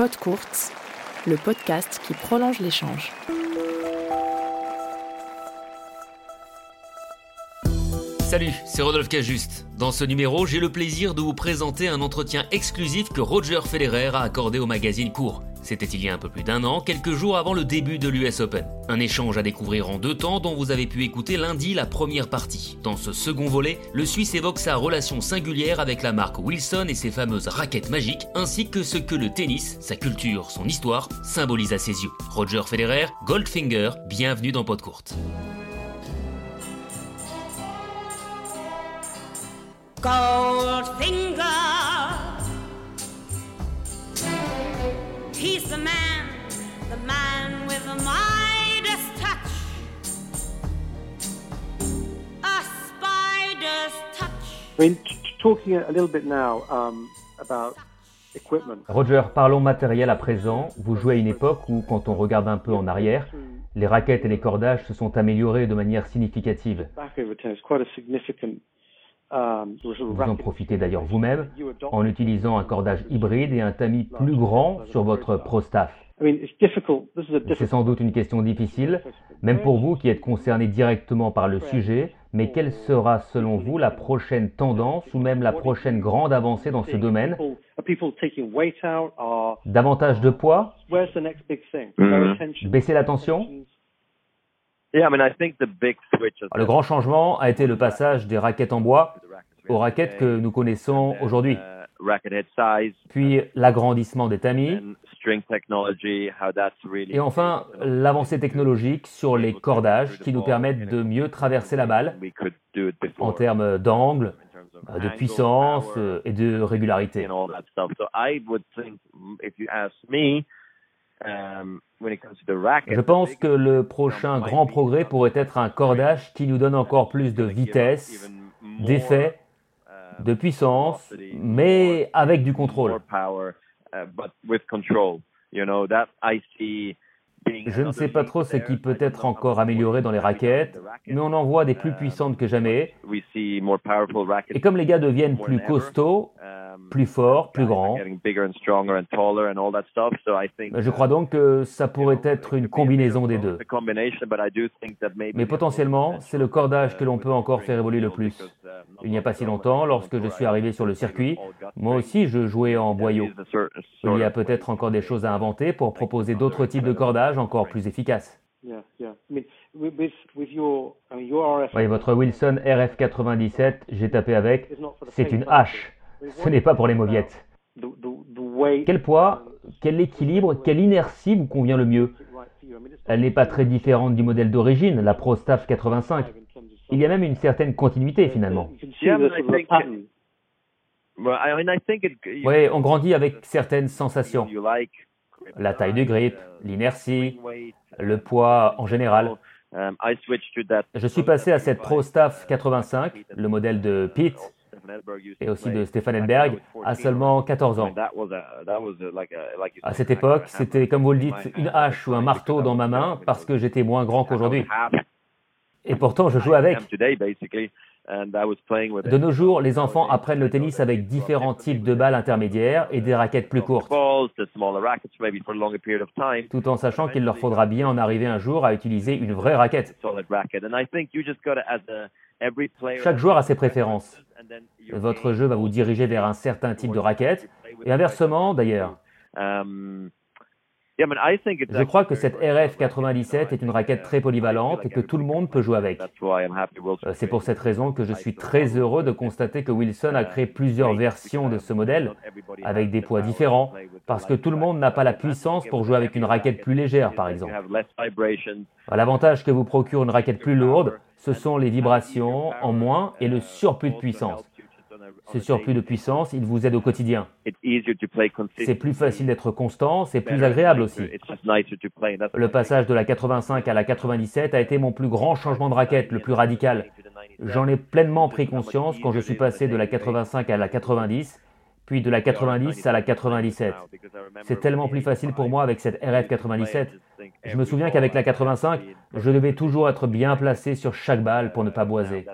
Pod Courts, le podcast qui prolonge l'échange. Salut, c'est Rodolphe Cajuste. Dans ce numéro, j'ai le plaisir de vous présenter un entretien exclusif que Roger Federer a accordé au magazine Court. C'était il y a un peu plus d'un an, quelques jours avant le début de l'US Open. Un échange à découvrir en deux temps dont vous avez pu écouter lundi la première partie. Dans ce second volet, le Suisse évoque sa relation singulière avec la marque Wilson et ses fameuses raquettes magiques, ainsi que ce que le tennis, sa culture, son histoire, symbolise à ses yeux. Roger Federer, Goldfinger, bienvenue dans Podcourt. Goldfinger. Midas touch. A spider's touch. I mean, t- talking a little bit now um, about equipment. Roger, parlons matériel à présent. Vous jouez à une époque où, quand on regarde un peu en arrière, les raquettes et les cordages se sont améliorés de manière significative. Back over tennis, quite a significant. Um, of Vous en profitez d'ailleurs vous-même en utilisant un cordage hybride et un tamis plus grand sur votre Pro Staff. I mean, it's difficult. This is a C'est difficult. sans doute une question difficile, même pour vous qui êtes concerné directement par le sujet, mais quelle sera selon vous la prochaine tendance ou même la prochaine grande avancée dans ce domaine? People, are people taking weight out? Are Davantage de poids? Where's the next big thing? Mhm. Lower tension. Baisser la tension? Yeah, I mean, I think the big switch is Le grand changement a été le passage des raquettes en bois aux raquettes que nous connaissons aujourd'hui, Uh, puis l'agrandissement des tamis, and string technology, how that's really. et enfin l'avancée technologique sur les cordages qui nous permettent de mieux traverser la balle en termes d'angle, in terms of de puissance euh, et de régularité. um, Je pense que le prochain grand progrès pourrait être un cordage qui nous donne encore plus de vitesse, d'effet, de puissance, mais avec du contrôle. uh, Je ne sais pas trop ce qui peut être encore amélioré dans les raquettes, mais on en voit des plus puissantes que jamais. Et comme les gars deviennent plus costauds, um, plus forts, plus guys are grands, getting bigger and stronger and taller and all that stuff. So I think je crois donc que ça pourrait être une combinaison des deux. Mais potentiellement, c'est le cordage que l'on peut encore faire évoluer le plus. Il n'y a pas si longtemps, lorsque je suis arrivé sur le circuit, moi aussi je jouais en boyau. Il y a peut-être encore des choses à inventer pour proposer d'autres types de cordages encore plus efficaces. Oui, votre Wilson RF97, j'ai tapé avec, c'est une hache. Ce n'est pas pour les mauviettes. Quel poids, quel équilibre, quelle inertie vous convient le mieux? Elle n'est pas très différente du modèle d'origine, la Pro Staff 85. in terms of Il y a même une certaine continuité finalement. Oui, on grandit avec certaines sensations. La taille de grip, l'inertie, weight, le poids en général. Um. Je suis passé à cette Pro Staff 85, le modèle de Pete et aussi de Stefan Edberg, à seulement 14 ans. À cette époque, c'était, comme vous le dites, une hache ou un marteau dans ma main parce que j'étais moins grand qu'aujourd'hui. Et pourtant, je jouais avec. De nos jours, les enfants apprennent le tennis avec différents types de balles intermédiaires et des raquettes plus courtes, tout en sachant qu'il leur faudra bien en arriver un jour à utiliser une vraie raquette. Chaque joueur a ses préférences. Votre jeu va vous diriger vers un certain type de raquette, et inversement d'ailleurs. Um, Je crois que cette very RF97 est une raquette très polyvalente et que tout le monde peut jouer avec. Euh, C'est pour cette raison que je suis très heureux de constater que Wilson a créé plusieurs versions de ce modèle, avec des poids différents, parce que tout le monde n'a pas la puissance pour jouer avec une raquette plus légère, par exemple. L'avantage que vous procure une raquette plus lourde, ce sont les vibrations en moins et le surplus de puissance. Ce surplus de puissance, il vous aide au quotidien. C'est plus facile d'être constant, c'est plus agréable aussi. Le passage de la 85 à la 97 a été mon plus grand changement de raquette, le plus radical. J'en ai pleinement pris conscience quand je suis passé de la 85 à la 90, puis de la 90 à la 97. C'est tellement plus facile pour moi avec cette RF 97. Je me souviens qu'avec la 85, je devais toujours être bien placé sur chaque balle pour ne pas boiser.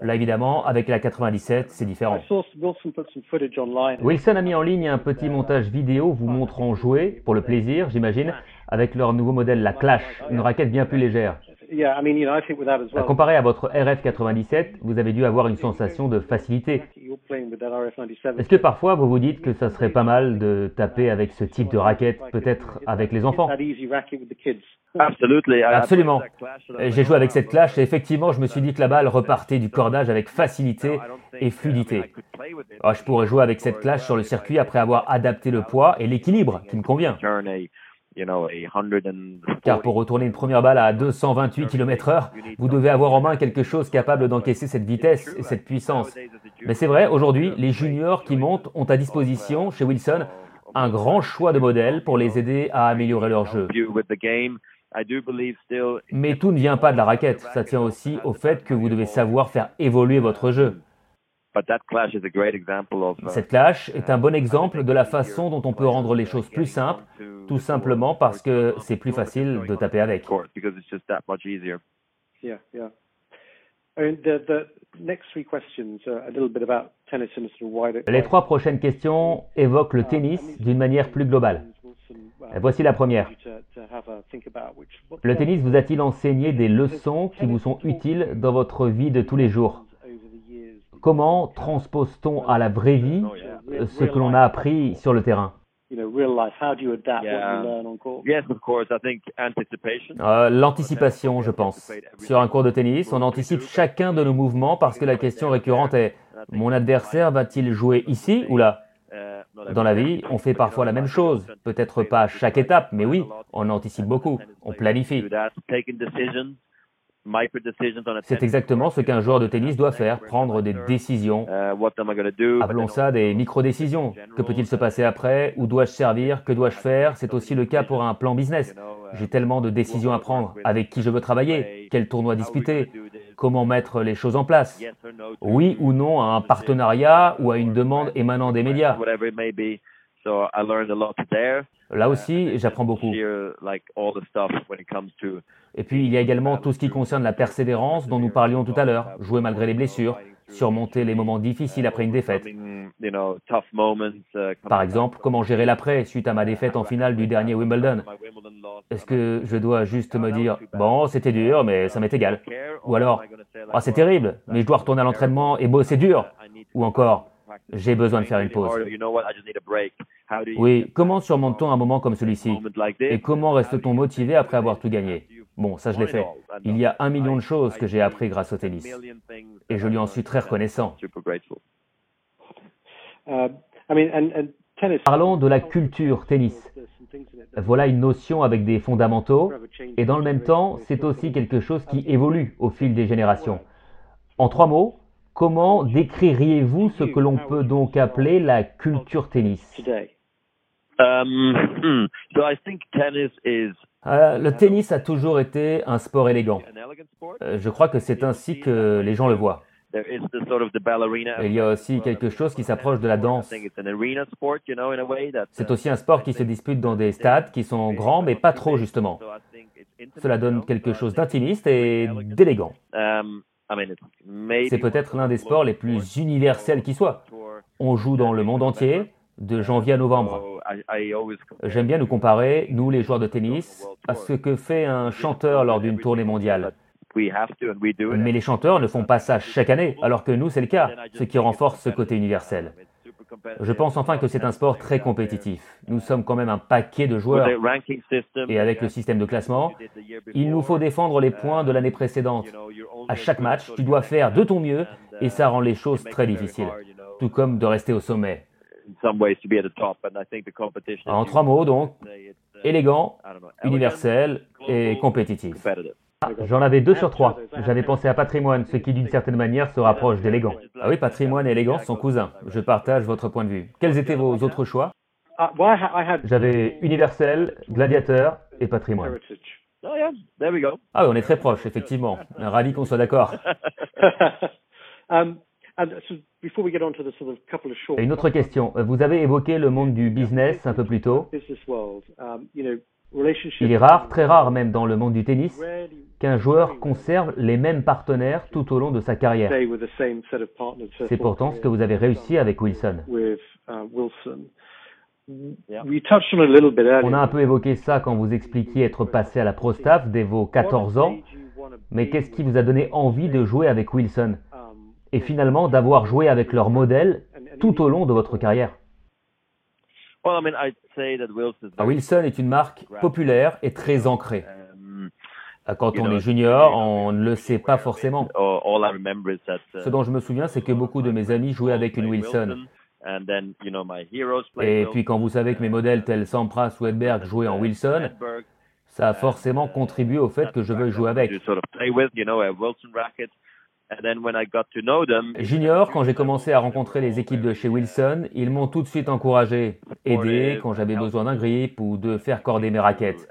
Là, évidemment, avec la 97, c'est différent. Wilson a mis en ligne un petit montage vidéo vous montrant jouer, pour le plaisir, j'imagine, avec leur nouveau modèle, la Clash, une raquette bien plus légère. Comparé à votre RF97, vous avez dû avoir une sensation de facilité. You're playing with that RF97. Est-ce que parfois vous vous dites que ça serait pas mal de taper avec ce type de raquette, peut-être avec les enfants? Absolument. J'ai joué avec cette Clash et effectivement, je me suis dit que la balle repartait du cordage avec facilité et I fluidité. Ah, je pourrais jouer avec cette Clash sur le circuit après avoir adapté le poids et l'équilibre qui me convient. Turn a, you know, a 140 Car pour retourner une première balle à 228 km/h, vous devez avoir en main quelque chose capable d'encaisser cette vitesse et cette puissance. Mais c'est vrai, aujourd'hui, les juniors qui montent ont à disposition, chez Wilson, un grand choix de modèles pour les aider à améliorer leur jeu. Mais tout ne vient pas de la raquette, ça tient aussi au fait que vous devez savoir faire évoluer votre jeu. Cette Clash est un bon exemple de la façon dont on peut rendre les choses plus simples, tout simplement parce que c'est plus facile de taper avec. of course because it's just that much easier. Yeah, yeah. I mean, the, the next three questions are a little bit about tennis in a sort of wider. Les trois prochaines questions évoquent le tennis d'une manière plus globale. Voici la première. Le tennis vous a-t-il enseigné des leçons qui vous sont utiles dans votre vie de tous les jours? Comment transpose-t-on à la vraie vie euh, ce que l'on a appris sur le terrain? You know, real life. How do you adapt what Yeah. you learn on court? Yes, of course. I think anticipation. Euh, L'anticipation, je pense. Sur un cours de tennis, on anticipe chacun de nos mouvements parce que la question récurrente est mon adversaire va-t-il jouer ici ou là? Dans la vie, on fait parfois la même chose. Peut-être pas à chaque étape, mais oui, on anticipe beaucoup, on planifie. C'est exactement ce qu'un joueur de tennis doit faire, prendre des décisions. Uh, what am I going to do? Appelons ça des micro-décisions. Que peut-il se passer après? Où dois-je servir? Que dois-je faire? C'est aussi le cas pour un plan business. J'ai tellement de décisions à prendre. Avec qui je veux travailler? Quel tournoi disputer Comment mettre les choses en place? Oui ou non à un partenariat ou à une demande émanant des médias Là aussi, j'apprends beaucoup. Et puis, il y a également tout ce qui concerne la persévérance dont nous parlions tout à l'heure. Jouer malgré les blessures, surmonter les moments difficiles après une défaite. Uh, Par exemple, comment gérer l'après suite à ma défaite en finale du dernier Wimbledon? Est-ce que je dois juste me dire bon, c'était dur, mais ça m'est égal Ou alors ah, c'est terrible, mais je dois retourner à l'entraînement et bosser dur Ou encore j'ai besoin de faire une pause Oui, comment surmonte-t-on un moment comme celui-ci? Et comment reste-t-on motivé après avoir tout gagné? Bon, ça je l'ai fait. Il y a un million de choses que j'ai appris grâce au tennis. Et je lui en suis très reconnaissant. Uh, I mean, and, and tennis. Parlons de la culture tennis. Voilà une notion avec des fondamentaux, et dans le même temps, c'est aussi quelque chose qui évolue au fil des générations. En trois mots, comment décririez-vous ce que l'on peut donc appeler la culture tennis. Um, hmm. Euh, Le tennis a toujours été un sport élégant. Euh, Je crois que c'est ainsi que les gens le voient. There is the sort of the ballerina. Il y a aussi quelque chose qui s'approche de la danse. C'est aussi un sport qui se dispute dans des stades qui sont grands mais pas trop justement. Cela donne quelque chose d'intimiste et d'élégant. I mean, it's maybe C'est peut-être l'un des sports les plus universels qui soit. On joue dans le monde entier, de janvier à novembre. J'aime bien nous comparer, nous les joueurs de tennis, à ce que fait un chanteur lors d'une tournée mondiale. we have to and we do it. Mais les chanteurs ne font pas ça chaque année, alors que nous c'est le cas, ce qui renforce ce côté universel. Je pense enfin que c'est un sport très compétitif. Nous sommes quand même un paquet de joueurs, et avec le système de classement, il nous faut défendre les points de l'année précédente. À chaque match, tu dois faire de ton mieux, et ça rend les choses très difficiles, tout comme de rester au sommet. En trois mots donc, uh, élégant, universel et compétitif. Competitive. J'en avais deux sur trois. J'avais pensé à patrimoine, ce qui d'une certaine manière se rapproche d'élégant. Ah oui, patrimoine et élégance sont cousins. Je partage votre point de vue. Quels étaient vos autres choix? Had J'avais universel, gladiateur et patrimoine. Oh yeah, there we go. Ah oui, on est très proches, effectivement. Ravi qu'on soit d'accord. um, and so before we get on to the sort of couple of short Et une autre question. Vous avez évoqué le monde du business un peu plus tôt. Il est rare, très rare même dans le monde du tennis, qu'un joueur conserve les mêmes partenaires tout au long de sa carrière. C'est pourtant ce que career. vous avez réussi avec Wilson. with uh, Wilson. Yeah. We touched on it a little bit earlier. On a un peu évoqué ça quand vous expliquiez être passé à la Pro Staff dès vos 14 ans, mais qu'est-ce qui vous a donné envie de jouer avec Wilson? Et finalement d'avoir joué avec leur modèle tout au long de votre carrière Well, I mean, I'd say that Wilson's Ah, very, Wilson est une marque populaire et très ancrée. um, Quand on est junior, on ne le sait pas forcément. uh, Ce dont je me souviens, c'est que beaucoup de mes amis jouaient avec une Wilson. And then, you know, my heroes played Et puis quand vous savez que mes modèles tels Sampras ou Edberg jouaient en Wilson, Edberg, ça a forcément contribué au fait que je veuille jouer avec. Junior, quand j'ai commencé à rencontrer les équipes de chez Wilson, ils m'ont tout de suite encouragé, aidé quand j'avais besoin d'un grip ou de faire corder mes raquettes.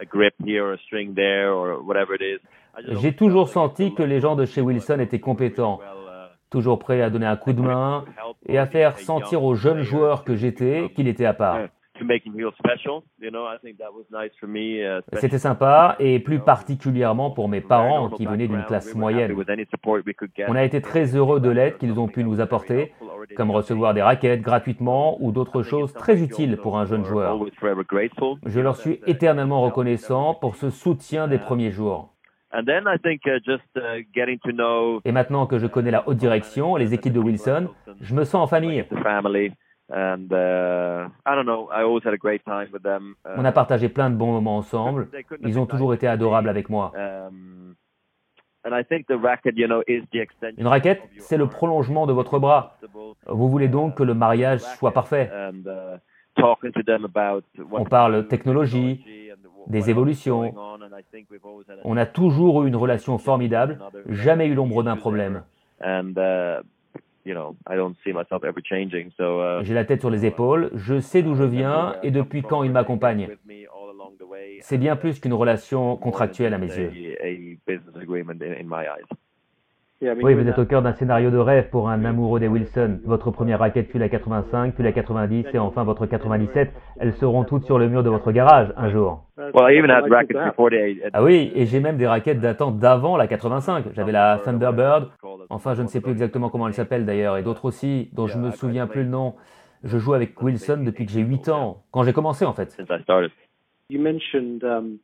J'ai toujours senti que les gens de chez Wilson étaient compétents, uh, toujours prêts à donner un coup de main et à faire sentir aux jeunes joueurs que j'étais qu'il était à part. To make him feel special. You know, I think that was nice for me. Uh, especially C'était sympa et plus particulièrement pour mes parents qui venaient d'une classe moyenne. On a été très heureux de l'aide qu'ils ont pu nous apporter, comme recevoir des raquettes gratuitement ou d'autres choses très utiles pour un jeune joueur. Je leur suis éternellement reconnaissant pour ce soutien des premiers jours. And then I think uh, just uh, getting to know Et maintenant que je connais la haute direction, les équipes de Wilson, je me sens en famille. The family, and uh, I don't know, I always had a great time with them. Uh, On a partagé plein de bons moments ensemble. Ils ont toujours été adorables avec moi. Um. Une raquette, c'est le prolongement de votre bras. Vous voulez donc que le mariage soit parfait. Uh, talking to them about what On parle technologie, des évolutions. On a toujours eu une relation formidable, jamais eu l'ombre d'un problème. And you know, I don't see myself ever changing. So uh, J'ai la tête sur les épaules, je sais d'où je viens et depuis quand il m'accompagne. with me all along the way. C'est bien plus qu'une relation contractuelle à mes yeux. Oui, vous êtes au cœur d'un scénario de rêve pour un amoureux des Wilson. Votre première raquette fut la 85, puis la 90 et enfin votre 97. Elles seront toutes sur le mur de votre garage un jour. Ah oui, et j'ai même des raquettes datant d'avant la 85. J'avais la Thunderbird, enfin je ne sais plus exactement comment elle s'appelle d'ailleurs, et d'autres aussi, dont je me souviens plus le nom. Je joue avec Wilson depuis que j'ai 8 ans, quand j'ai commencé en fait. Since I started. You mentioned um,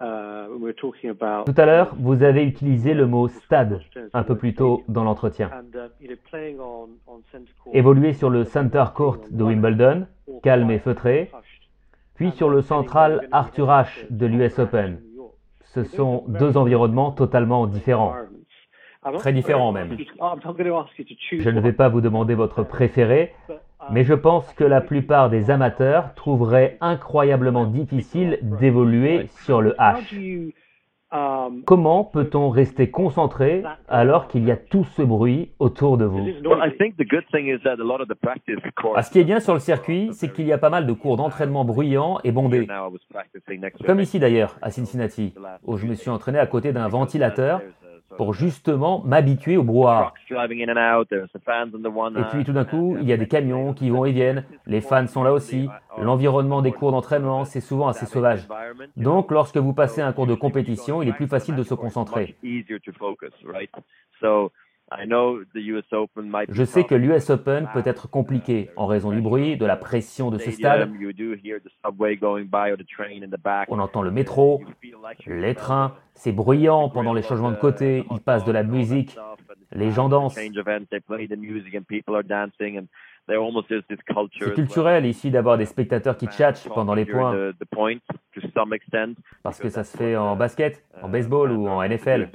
uh, when we were talking about Tout à l'heure, vous avez utilisé le mot stade un peu plus tôt dans l'entretien. and uh, you know playing on on center court, Évoluer sur le Center Court de Wimbledon, calme et feutré, puis sur le central Arthur Ashe de l'US Open. Ce sont deux environnements totalement différents. Très différents même. Je ne vais pas vous demander votre préféré, mais je pense que la plupart des amateurs trouveraient incroyablement difficile d'évoluer sur le H. Comment peut-on rester concentré alors qu'il y a tout ce bruit autour de vous Well, I think the good thing is that a lot of the practice course. Ah, Ce qui est bien sur le circuit, c'est qu'il y a pas mal de cours d'entraînement bruyants et bondés. Now I was practicing next to Comme ici d'ailleurs, à Cincinnati, où je me suis entraîné à côté d'un ventilateur pour justement m'habituer au brouhaha. Et puis tout d'un coup, il y a des camions qui vont et viennent, les fans sont là aussi. L'environnement des cours d'entraînement, c'est souvent assez sauvage. Donc lorsque vous passez un cours de compétition, il est plus facile de se concentrer. Je sais que l'US Open peut être compliqué en raison du bruit, de la pression de ce stade. On entend le métro, les trains, c'est bruyant pendant les changements de côté, il passe de la musique, les gens dansent. C'est culturel ici d'avoir des spectateurs qui tchatchent pendant les points, parce que ça se fait en basket, en baseball ou en NFL.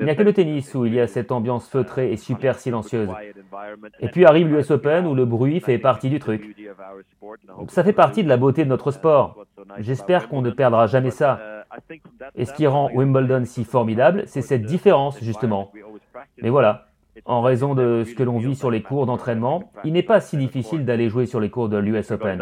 Il n'y a que le tennis où il y a cette ambiance feutrée et super silencieuse. Et puis arrive l'US Open où le bruit fait partie du truc. Ça fait partie de la beauté de notre sport. J'espère qu'on ne perdra jamais ça. Et ce qui rend Wimbledon si formidable, c'est cette différence justement. Mais voilà, en raison de ce que l'on vit sur les cours d'entraînement, il n'est pas si difficile d'aller jouer sur les cours de l'US Open.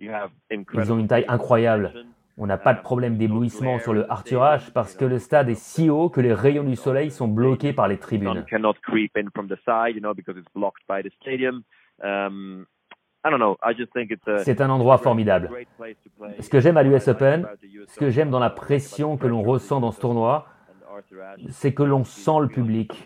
uh, Ils ont une taille incroyable. On n'a pas de problème d'éblouissement sur le Arthur Ashe parce que le stade est si haut que les rayons du soleil sont bloqués par les tribunes. C'est un endroit formidable. great place to play. Ce que j'aime à l'US Open, ce que j'aime dans la pression que l'on ressent dans ce tournoi, c'est que l'on sent le public.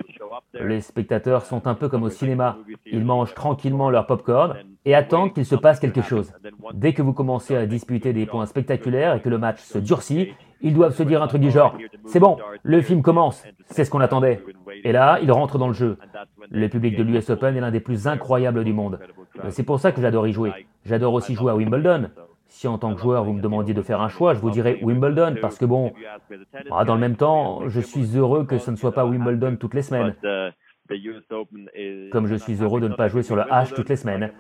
Les spectateurs sont un peu comme au cinéma. Ils mangent tranquillement leur popcorn et attendent qu'il se passe quelque chose. Dès que vous commencez à disputer des points spectaculaires et que le match se durcit, ils doivent se dire un truc du genre C'est bon, le film commence, c'est ce qu'on attendait. Et là, ils rentrent dans le jeu. Le public de l'US Open est l'un des plus incroyables du monde. C'est pour ça que j'adore y jouer. J'adore aussi jouer à Wimbledon. Si en tant que joueur vous me demandiez de faire un choix, je vous dirais Wimbledon parce que bon, ah, dans le même temps, je suis heureux que ce ne soit pas Wimbledon toutes les semaines. Comme je suis heureux de ne pas jouer sur le H toutes les semaines.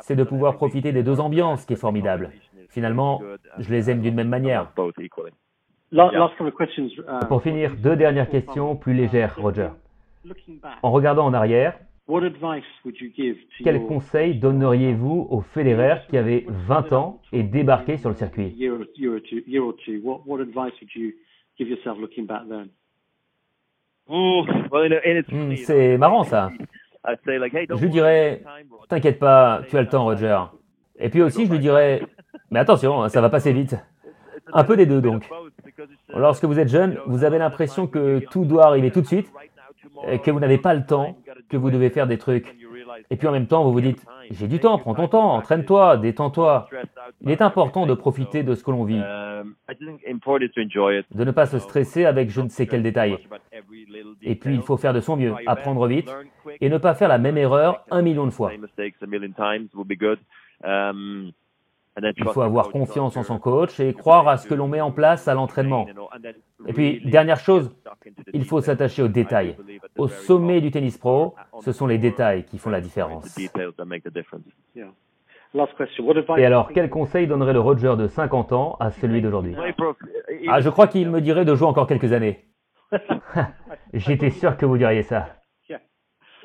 C'est de pouvoir profiter des deux ambiances qui est formidable. Finalement, je les aime d'une même manière. La- Last couple of questions. uh, Pour finir, deux dernières questions plus légères, Roger. Looking back, En regardant en arrière, what advice would you give to quel conseil donneriez-vous au Federer qui avait 20 ans et débarqué sur le circuit? C'est marrant ça. I'd say like, hey, don't Je lui dirais, t'inquiète pas, tu as le temps, Roger. Et puis aussi, je lui dirais, mais attention, ça va passer vite. Un peu des deux donc. Lorsque vous êtes jeune, vous avez l'impression que tout doit arriver tout de suite, et que vous n'avez pas le temps, que vous devez faire des trucs. Et puis en même temps, vous vous dites, j'ai du temps, prends ton temps, entraîne-toi, détends-toi. Il est important de profiter de ce que l'on vit, Um, de ne pas se stresser avec je ne sais quel détail. Et puis il faut faire de son mieux, apprendre vite, et ne pas faire la même erreur un million de fois. Il faut avoir confiance en son coach et croire à ce que l'on met en place à l'entraînement. Et puis, dernière chose, il faut s'attacher aux détails. Au sommet du tennis pro, ce sont les détails qui font la différence. Et alors, quel conseil donnerait le Roger de 50 ans à celui d'aujourd'hui? Ah, je crois qu'il me dirait de jouer encore quelques années. J'étais sûr que vous diriez ça.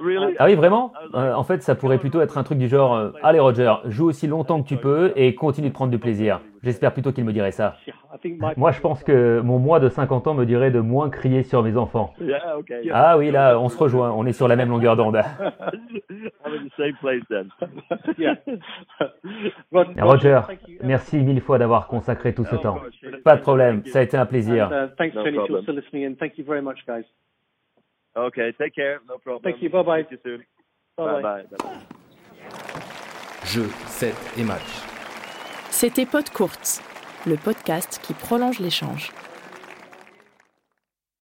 Really? Ah oui, vraiment Euh, En fait, ça pourrait plutôt être un truc du genre euh, Allez Roger, joue aussi longtemps que tu peux et continue de prendre du plaisir. J'espère plutôt qu'il me dirait ça. Yeah, I think my Moi, je pense que mon moi de 50 ans me dirait de moins crier sur mes enfants. Ah oui, là, on se rejoint, on est sur la même longueur d'onde. I'm in the same place then. yeah. Rod- Roger, merci mille fois d'avoir consacré tout ce temps. Pas de problème, ça a été un plaisir. Okay, take care. No problem. Thank you. Bye-bye. See you soon. Bye-bye. Bye bye. Jeux, 7 et match. C'était Pod Courte, le podcast qui prolonge l'échange.